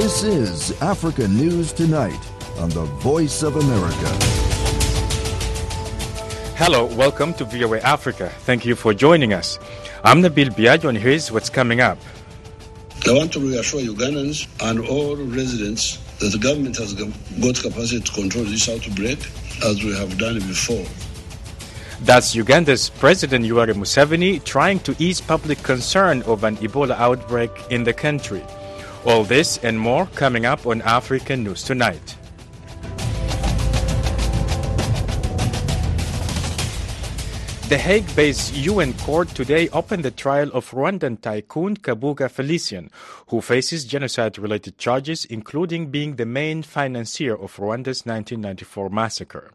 This is Africa News Tonight on the Voice of America. Hello, welcome to VOA Africa. Thank you for joining us. I'm Nabil Biagio, and here's what's coming up. I want to reassure Ugandans and all residents that the government has got capacity to control this outbreak as we have done before. That's Uganda's President Yoweri Museveni trying to ease public concern over an Ebola outbreak in the country. All this and more coming up on African News Tonight. The Hague based UN court today opened the trial of Rwandan tycoon Kabuga Felicien, who faces genocide related charges, including being the main financier of Rwanda's 1994 massacre.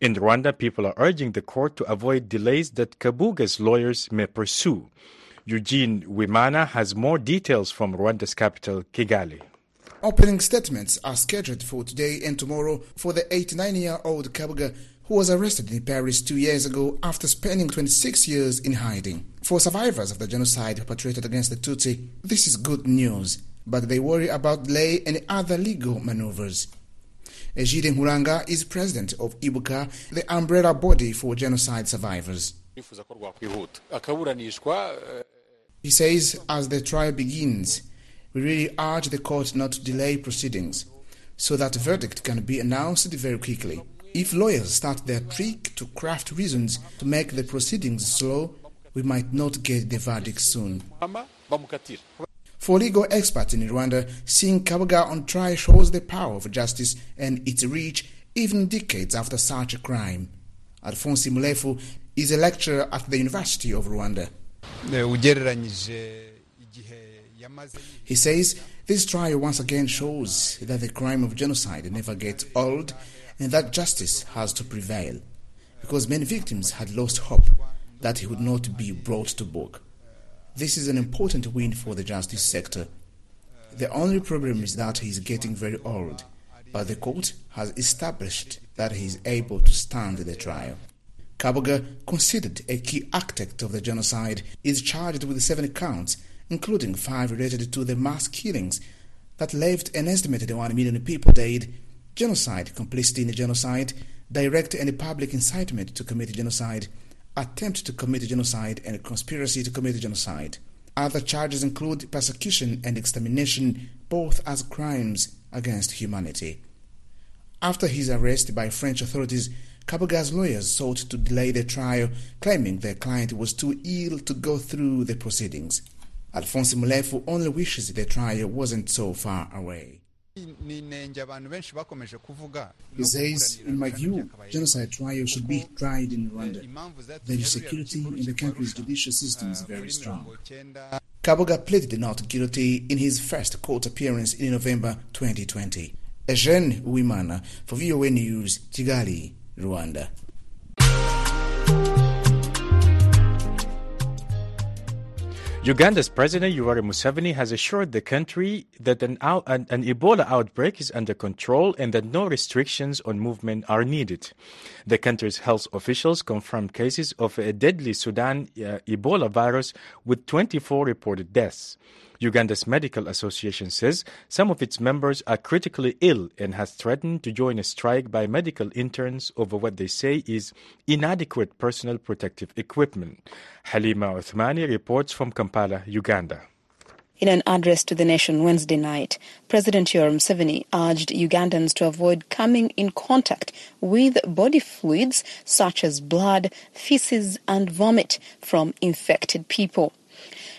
In Rwanda, people are urging the court to avoid delays that Kabuga's lawyers may pursue. Eugene Wimana has more details from Rwanda's capital, Kigali. Opening statements are scheduled for today and tomorrow for the 89 year old Kabuga who was arrested in Paris two years ago after spending 26 years in hiding. For survivors of the genocide perpetrated against the Tutsi, this is good news, but they worry about delay and other legal maneuvers. Egide Nkuranga is president of Ibuka, the umbrella body for genocide survivors. He says, as the trial begins, we really urge the court not to delay proceedings so that a verdict can be announced very quickly. If lawyers start their trick to craft reasons to make the proceedings slow, we might not get the verdict soon. For legal experts in Rwanda, seeing Kabuga on trial shows the power of justice and its reach even decades after such a crime. Alphonse Mulefu is a lecturer at the University of Rwanda. He says this trial once again shows that the crime of genocide never gets old and that justice has to prevail, because many victims had lost hope that he would not be brought to book. This is an important win for the justice sector. The only problem is that he is getting very old, but the court has established that he is able to stand the trial. Kabuga, considered a key architect of the genocide, is charged with seven counts, including five related to the mass killings that left an estimated 1 million people dead genocide, complicity in genocide, direct and public incitement to commit genocide, attempt to commit genocide, and conspiracy to commit genocide. Other charges include persecution and extermination, both as crimes against humanity. After his arrest by French authorities, Kabuga's lawyers sought to delay the trial, claiming their client was too ill to go through the proceedings. Alphonse Mulefu only wishes the trial wasn't so far away. He says, in my view, genocide trial should be tried in Rwanda. The security in the country's judicial system is very strong. Kabuga pleaded not guilty in his first court appearance in November 2020. Eugene Wimana for VOA News, Kigali, Rwanda. Uganda's President Yoweri Museveni has assured the country that an, out, an, an, Ebola outbreak is under control and that no restrictions on movement are needed. The country's health officials confirmed cases of a deadly Sudan uh, Ebola virus with 24 reported deaths. Uganda's Medical Association says some of its members are critically ill and has threatened to join a strike by medical interns over what they say is inadequate personal protective equipment. Halima Athumani reports from Kampala, Uganda. In an address to the nation Wednesday night, President Yoweri Museveni urged Ugandans to avoid coming in contact with body fluids such as blood, feces, and vomit from infected people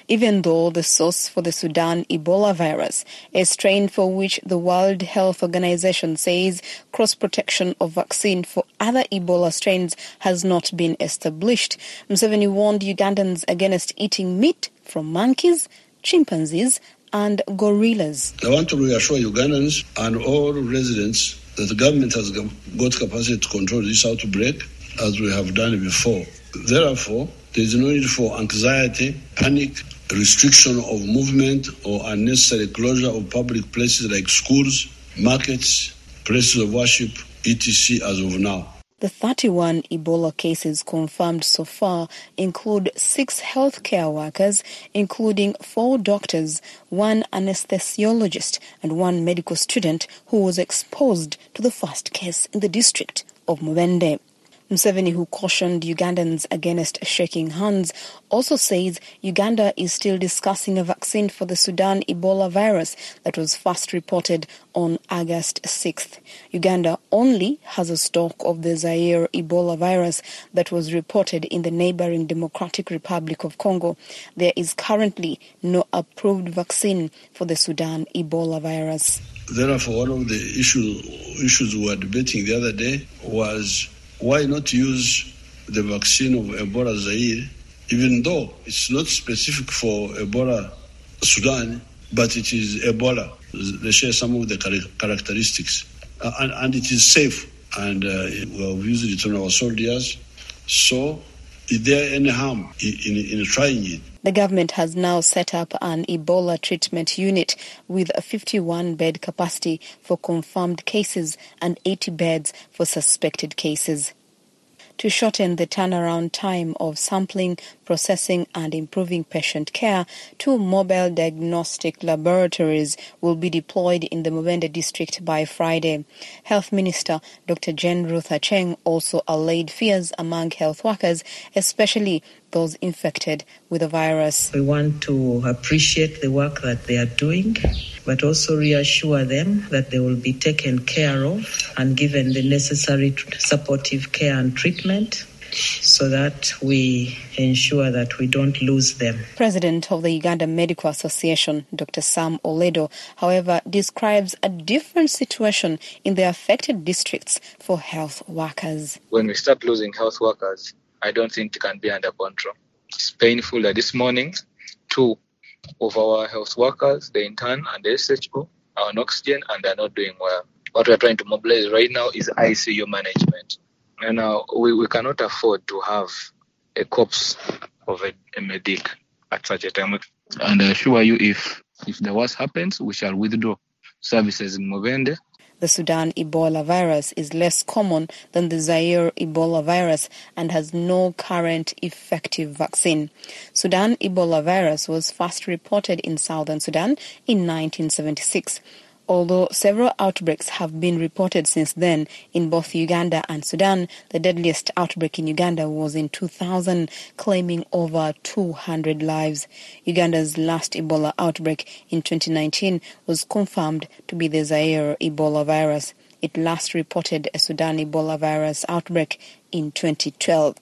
even though the source for the Sudan Ebola virus, a strain for which the World Health Organization says cross protection of vaccine for other Ebola strains has not been established. Museveni warned Ugandans against eating meat from monkeys, chimpanzees, and gorillas. I want to reassure Ugandans and all residents that the government has got capacity to control this outbreak as we have done before. Therefore, there is no need for anxiety, panic, restriction of movement or unnecessary closure of public places like schools, markets, places of worship, etc. as of now. The 31 Ebola cases confirmed so far include six healthcare workers, including four doctors, one anesthesiologist, and one medical student who was exposed to the first case in the district of Mubende. Museveni, who cautioned Ugandans against shaking hands, also says Uganda is still discussing a vaccine for the Sudan Ebola virus that was first reported on August 6th. Uganda only has a stock of the Zaire Ebola virus that was reported in the neighboring Democratic Republic of Congo. There is currently no approved vaccine for the Sudan Ebola virus. Therefore, one of the issue, issues we were debating the other day was why not use the vaccine of Ebola Zaire, even though it's not specific for Ebola Sudan, but it is Ebola. They share some of the characteristics. And, and, it is safe. And uh, we have used it on our soldiers. So, is there any harm in, in, in trying it? The government has now set up an Ebola treatment unit with a 51 bed capacity for confirmed cases and 80 beds for suspected cases to shorten the turnaround time of sampling, processing and improving patient care, two mobile diagnostic laboratories will be deployed in the Mubende district by Friday. Health Minister Dr. Ruth Aceng also allayed fears among health workers, especially those infected with the virus. We want to appreciate the work that they are doing, but also reassure them that they will be taken care of and given the necessary supportive care and treatment so that we ensure that we don't lose them. President of the Uganda Medical Association, Dr. Sam Oledo, however, describes a different situation in the affected districts for health workers. When we start losing health workers, I don't think it can be under control. It's painful that this morning, two of our health workers, the intern and the SHO, are on oxygen and they're not doing well. What we're trying to mobilize right now is ICU management. And uh, we, we cannot afford to have a corpse of a, a medic at such a time. And I assure you, if if the worst happens, we shall withdraw services in Mubende the Sudan Ebola virus is less common than the Zaire Ebola virus and has no current effective vaccine. Sudan Ebola virus was first reported in southern Sudan in 1976 although several outbreaks have been reported since then in both Uganda and Sudan. The deadliest outbreak in Uganda was in 2000, claiming over 200 lives. Uganda's last Ebola outbreak in 2019 was confirmed to be the Zaire Ebola virus. It last reported a Sudan Ebola virus outbreak in 2012.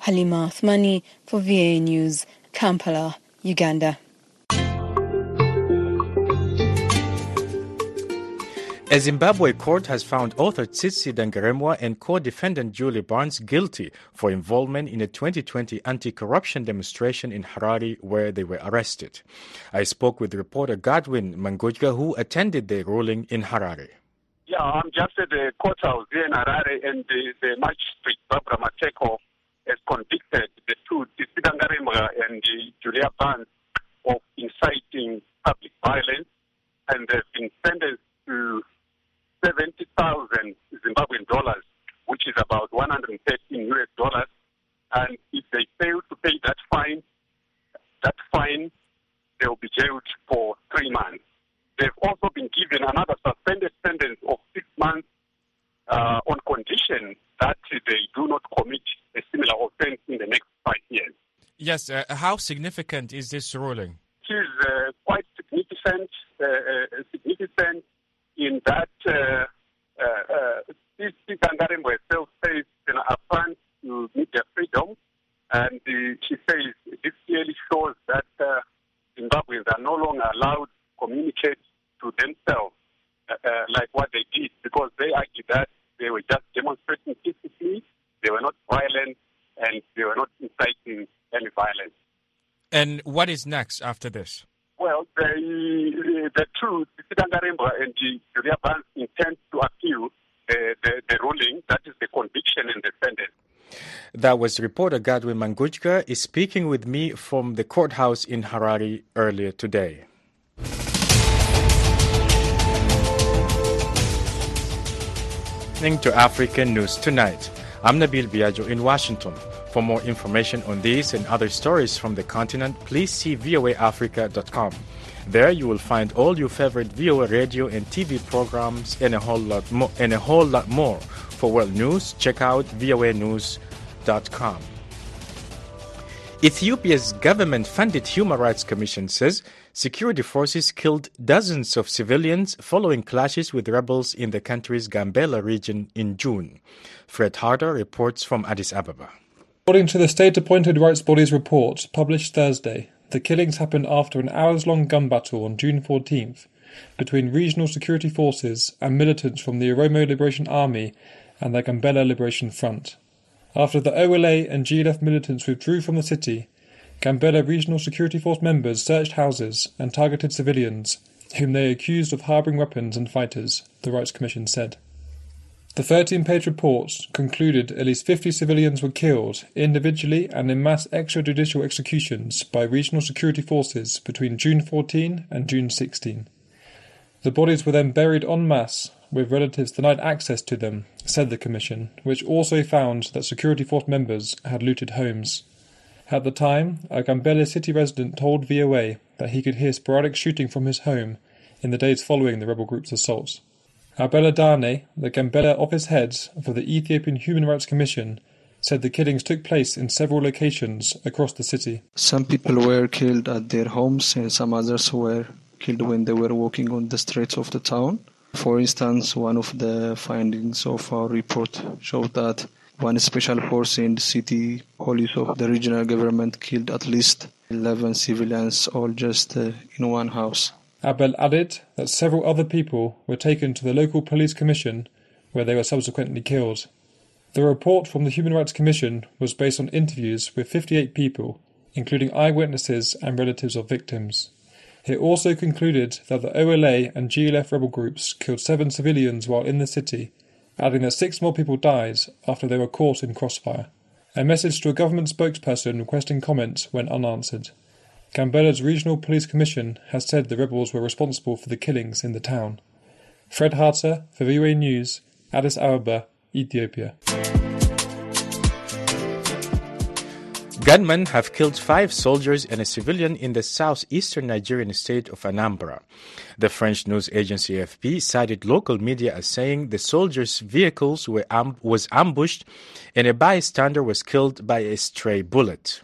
Halima Athumani for VOA News, Kampala, Uganda. A Zimbabwe court has found author Tsitsi Dangarembga and co-defendant Julie Barnes guilty for involvement in a 2020 anti-corruption demonstration in Harare where they were arrested. I spoke with reporter Godwin Mangudya who attended the ruling in Harare. Yeah, I'm just at the courthouse here in Harare and the, the magistrate Barbara Mateko has convicted the two, Tsitsi Dangarembga and Julia Barnes of inciting public violence and they've been sentenced to 70,000 Zimbabwean dollars, which is about 113 US dollars. And if they fail to pay that fine, that fine, they will be jailed for three months. They've also been given another suspended sentence of six months uh, on condition that they do not commit a similar offense in the next five years. Yes, uh, how significant is this ruling? It is uh, quite significant, uh, uh, significant in that uh, uh, this Dangarembga herself says you know, upfront to media freedom, and uh, she says this clearly shows that uh, Zimbabweans are no longer allowed to communicate to themselves uh, uh, like what they did, because they argue that they were just demonstrating peacefully, they were not violent, and they were not inciting any violence. And what is next after this? Well, the, uh, the two, Dangarembga and Julia Barnes intend to appeal the, the, the ruling, that is the conviction and the sentence. That was reporter Godwin Mangudya is speaking with me from the courthouse in Harare earlier today. Listening to African News Tonight. I'm Nabil Biagio in Washington. For more information on these and other stories from the continent, please see voaafrica.com. There you will find all your favorite VOA radio and TV programs and a whole lot more. And a whole lot more. For world news, check out voanews.com. Ethiopia's government-funded Human Rights Commission says security forces killed dozens of civilians following clashes with rebels in the country's Gambela region in June. Fred Harter reports from Addis Ababa. According to the state-appointed rights body's report, published Thursday, the killings happened after an hours-long gun battle on June 14th between regional security forces and militants from the Oromo Liberation Army and the Gambela Liberation Front. After the OLA and GLF militants withdrew from the city, Gambela Regional Security Force members searched houses and targeted civilians, whom they accused of harbouring weapons and fighters, the Rights Commission said. The 13 page report concluded at least 50 civilians were killed, individually and in mass extrajudicial executions, by regional security forces between June 14 and June 16. The bodies were then buried en masse with relatives denied access to them, said the Commission, which also found that security force members had looted homes. At the time, a Gambela city resident told VOA that he could hear sporadic shooting from his home in the days following the rebel group's assaults. Abela Dane, the Gambela office head for the Ethiopian Human Rights Commission, said the killings took place in several locations across the city. Some people were killed at their homes and some others were killed when they were walking on the streets of the town. For instance, one of the findings of our report showed that one special force in the city police of the regional government killed at least 11 civilians, all just uh, in one house. Abel added that several other people were taken to the local police commission where they were subsequently killed. The report from the Human Rights Commission was based on interviews with 58 people, including eyewitnesses and relatives of victims. It also concluded that the OLA and GLF rebel groups killed seven civilians while in the city, adding that six more people died after they were caught in crossfire. A message to a government spokesperson requesting comments went unanswered. Gambela's Regional Police Commission has said the rebels were responsible for the killings in the town. Fred Harter for VOA News, Addis Ababa, Ethiopia. Gunmen have killed five soldiers and a civilian in the southeastern Nigerian state of Anambra. The French news agency AFP cited local media as saying the soldiers' vehicles were amb- was ambushed and a bystander was killed by a stray bullet.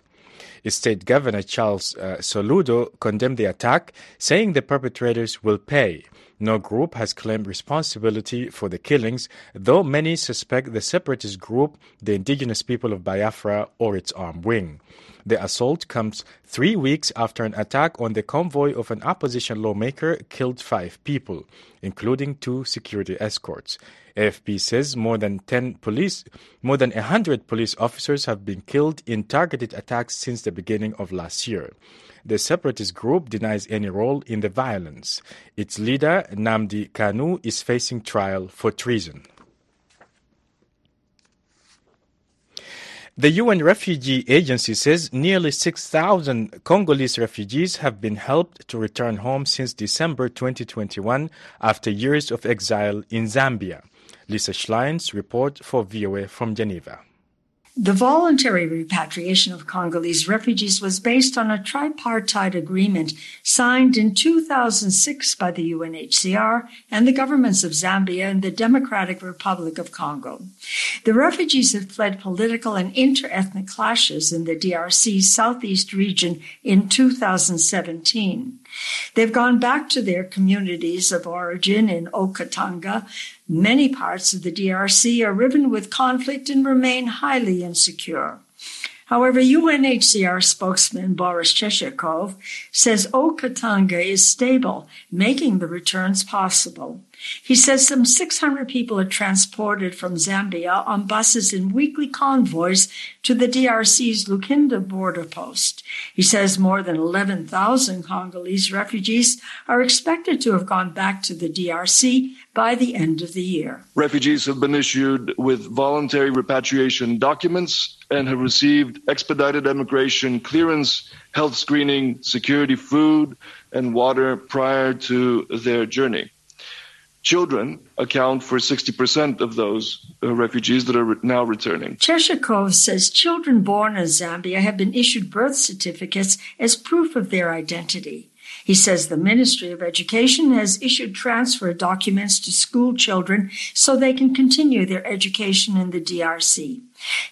State Governor Charles uh, Soludo condemned the attack, saying the perpetrators will pay. No group has claimed responsibility for the killings, though many suspect the separatist group, the indigenous people of Biafra, or its armed wing. The assault comes three weeks after an attack on the convoy of an opposition lawmaker killed five people, including two security escorts. AFP says more than 10 police, more than 100 police officers have been killed in targeted attacks since the beginning of last year. The separatist group denies any role in the violence. Its leader, Nnamdi Kanu, is facing trial for treason. The UN Refugee Agency says nearly 6,000 Congolese refugees have been helped to return home since December 2021 after years of exile in Zambia. Lisa Schleins report for VOA from Geneva. The voluntary repatriation of Congolese refugees was based on a tripartite agreement signed in 2006 by the UNHCR and the governments of Zambia and the Democratic Republic of Congo. The refugees had fled political and interethnic clashes in the DRC southeast region in 2017. They've gone back to their communities of origin in Haut-Katanga. Many parts of the DRC are riven with conflict and remain highly insecure. However, UNHCR spokesman Boris Cheshirkov says Haut-Katanga is stable, making the returns possible. He says some 600 people are transported from Zambia on buses in weekly convoys to the DRC's Lukinda border post. He says more than 11,000 Congolese refugees are expected to have gone back to the DRC by the end of the year. Refugees have been issued with voluntary repatriation documents and have received expedited immigration clearance, health screening, security food, and water prior to their journey. Children account for 60% of those uh, refugees that are re- now returning. Cheshirkov says children born in Zambia have been issued birth certificates as proof of their identity. He says the Ministry of Education has issued transfer documents to school children so they can continue their education in the DRC.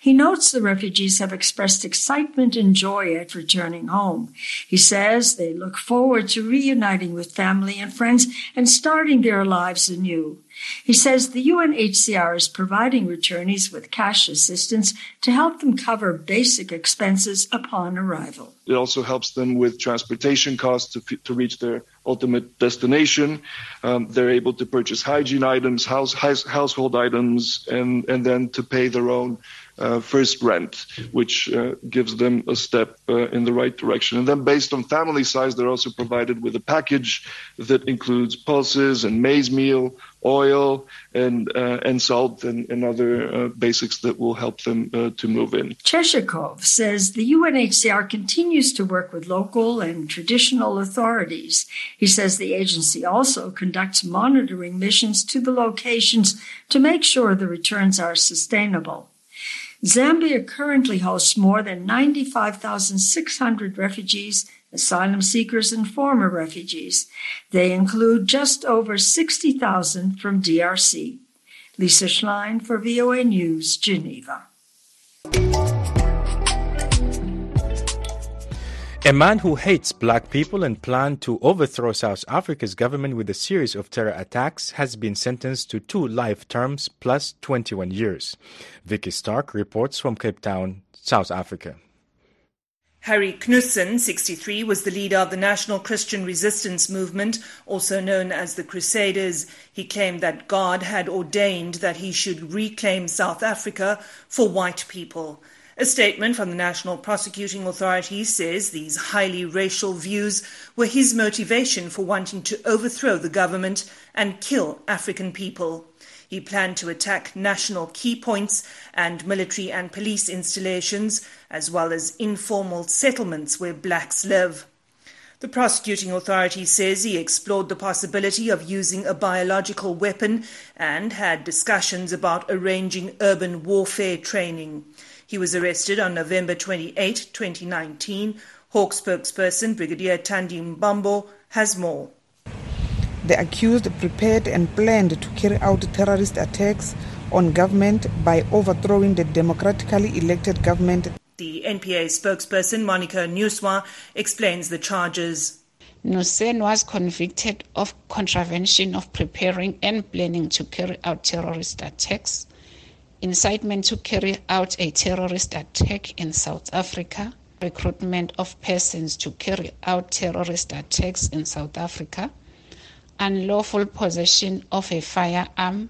He notes the refugees have expressed excitement and joy at returning home. He says they look forward to reuniting with family and friends and starting their lives anew. He says the UNHCR is providing returnees with cash assistance to help them cover basic expenses upon arrival. It also helps them with transportation costs to, to reach their ultimate destination. Um, they're able to purchase hygiene items, house, house, household items, and, and then to pay their own uh, first rent, which uh, gives them a step uh, in the right direction. And then, based on family size, they're also provided with a package that includes pulses and maize meal, oil, and uh, and salt, and, and other uh, basics that will help them uh, to move in. Cheshirkov says the UNHCR continues to work with local and traditional authorities. He says the agency also conducts monitoring missions to the locations to make sure the returns are sustainable. Zambia currently hosts more than 95,600 refugees, asylum seekers, and former refugees. They include just over 60,000 from DRC. Lisa Schlein for VOA News, Geneva. A man who hates black people and planned to overthrow South Africa's government with a series of terror attacks has been sentenced to two life terms plus 21 years. Vicky Stark reports from Cape Town, South Africa. Harry Knoesen, 63, was the leader of the National Christian Resistance Movement, also known as the Crusaders. He claimed that God had ordained that he should reclaim South Africa for white people. A statement from the National Prosecuting Authority says these highly racial views were his motivation for wanting to overthrow the government and kill African people. He planned to attack national key points and military and police installations, as well as informal settlements where blacks live. The prosecuting authority says he explored the possibility of using a biological weapon and had discussions about arranging urban warfare training. He was arrested on November 28, 2019. Hawk spokesperson Brigadier Thandi Mbambo has more. The accused prepared and planned to carry out terrorist attacks on government by overthrowing the democratically elected government. The NPA spokesperson Monica Nuswa explains the charges. Knoesen was convicted of contravention of preparing and planning to carry out terrorist attacks incitement to carry out a terrorist attack in South Africa, recruitment of persons to carry out terrorist attacks in South Africa, unlawful possession of a firearm,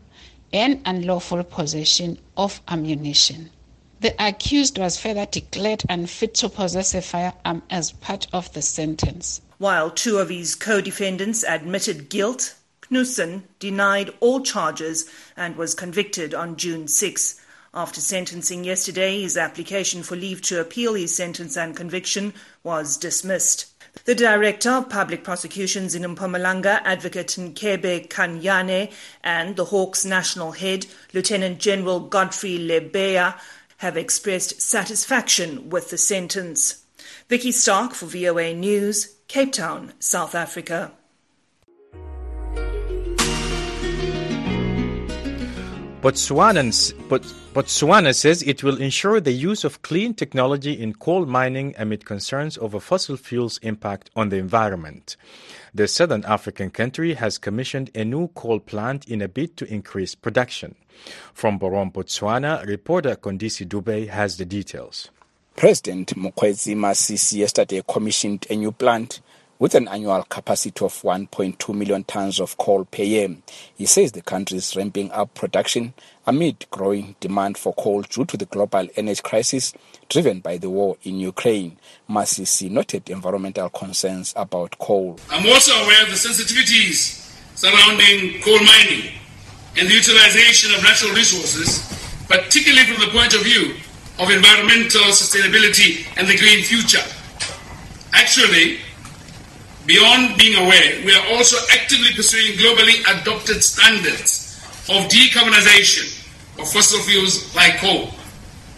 and unlawful possession of ammunition. The accused was further declared unfit to possess a firearm as part of the sentence. While two of his co defendants admitted guilt, Knoesen denied all charges and was convicted on June 6. After sentencing yesterday, his application for leave to appeal his sentence and conviction was dismissed. The Director of Public Prosecutions in Mpumalanga, Advocate Nkebe Kanyane, and the Hawks National Head, Lieutenant General Godfrey Lebeya, have expressed satisfaction with the sentence. Vicky Stark for VOA News, Cape Town, South Africa. Botswana says it will ensure the use of clean technology in coal mining amid concerns over fossil fuels' impact on the environment. The southern African country has commissioned a new coal plant in a bid to increase production. From Borom, Botswana, reporter Mqondisi Dube has the details. President Mokgweetsi Masisi yesterday commissioned a new plant with an annual capacity of 1.2 million tons of coal per year. He says the country is ramping up production amid growing demand for coal due to the global energy crisis driven by the war in Ukraine. Masisi noted environmental concerns about coal. I'm also aware of the sensitivities surrounding coal mining and the utilization of natural resources, particularly from the point of view of environmental sustainability and the green future. Actually, Beyond being aware, we are also actively pursuing globally adopted standards of decarbonization of fossil fuels like coal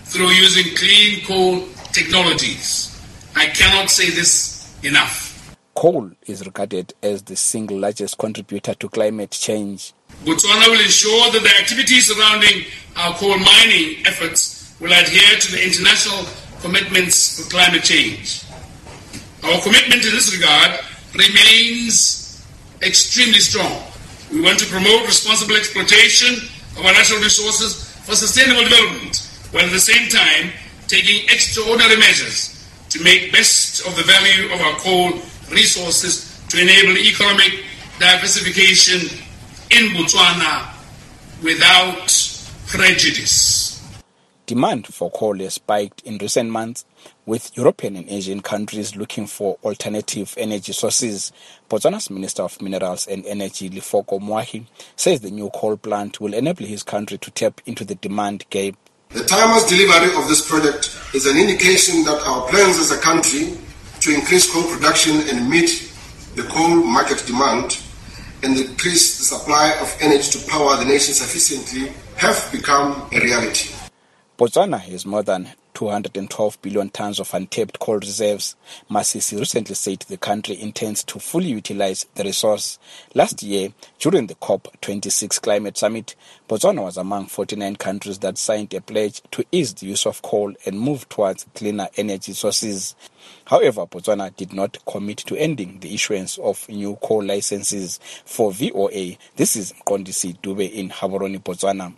through using clean coal technologies. I cannot say this enough. Coal is regarded as the single largest contributor to climate change. Botswana will ensure that the activities surrounding our coal mining efforts will adhere to the international commitments for climate change. Our commitment in this regard remains extremely strong. We want to promote responsible exploitation of our natural resources for sustainable development, while at the same time taking extraordinary measures to make best of the value of our coal resources to enable economic diversification in Botswana without prejudice. Demand for coal has spiked in recent months, with European and Asian countries looking for alternative energy sources. Botswana's Minister of Minerals and Energy, Lefoko Moagi, says the new coal plant will enable his country to tap into the demand gap. The timeless delivery of this project is an indication that our plans as a country to increase coal production and meet the coal market demand and increase the supply of energy to power the nation sufficiently have become a reality. Botswana has more than 212 billion tons of untapped coal reserves. Masisi recently said the country intends to fully utilize the resource. Last year, during the COP26 climate summit, Botswana was among 49 countries that signed a pledge to ease the use of coal and move towards cleaner energy sources. However, Botswana did not commit to ending the issuance of new coal licenses. For VOA, this is Mqondisi Dube in Gaborone, Botswana.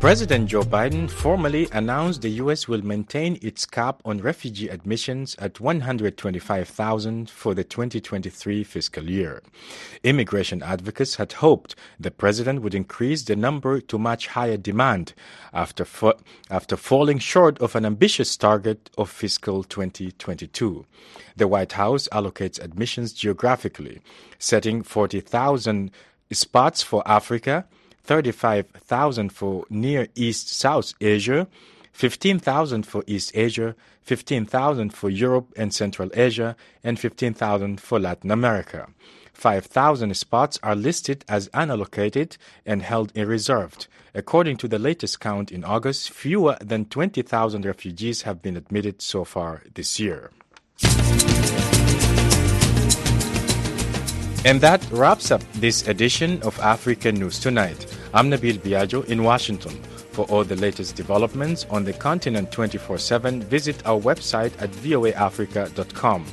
President Joe Biden formally announced the U.S. will maintain its cap on refugee admissions at 125,000 for the 2023 fiscal year. Immigration advocates had hoped the president would increase the number to much higher demand after, fa- after falling short of an ambitious target of fiscal 2022. The White House allocates admissions geographically, setting 40,000 spots for Africa 35,000 for Near East South Asia, 15,000 for East Asia, 15,000 for Europe and Central Asia, and 15,000 for Latin America. 5,000 spots are listed as unallocated and held in reserved. According to the latest count in August, fewer than 20,000 refugees have been admitted so far this year. And that wraps up this edition of African News Tonight. I'm Nabil Biagio in Washington. For all the latest developments on the continent 24 7, visit our website at voaafrica.com.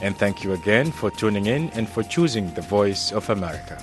And thank you again for tuning in and for choosing the voice of America.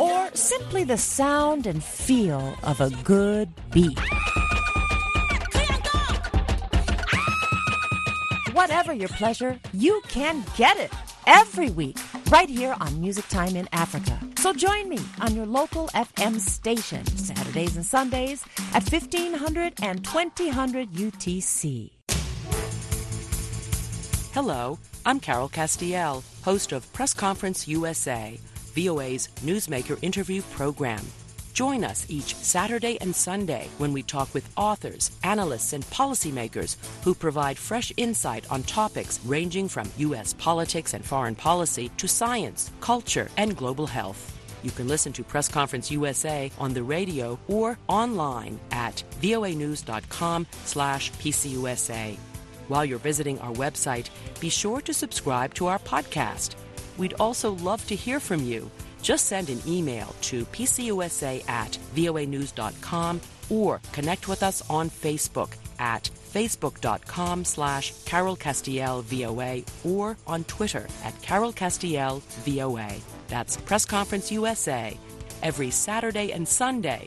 Or simply the sound and feel of a good beat. Whatever your pleasure, you can get it every week right here on Music Time in Africa. So join me on your local FM station Saturdays and Sundays at 1500 and 2000 UTC. Hello, I'm Carol Castiel, host of Press Conference USA, VOA's newsmaker interview program. Join us each Saturday and Sunday when we talk with authors, analysts, and policymakers who provide fresh insight on topics ranging from U.S. politics and foreign policy to science, culture, and global health. You can listen to Press Conference USA on the radio or online at voanews.com slash pcusa. While you're visiting our website, be sure to subscribe to our podcast. We'd also love to hear from you. Just send an email to pcusa at voanews.com or connect with us on Facebook at facebook.com slash Carol Castiel VOA or on Twitter at Carol Castiel VOA. That's Press Conference USA every Saturday and Sunday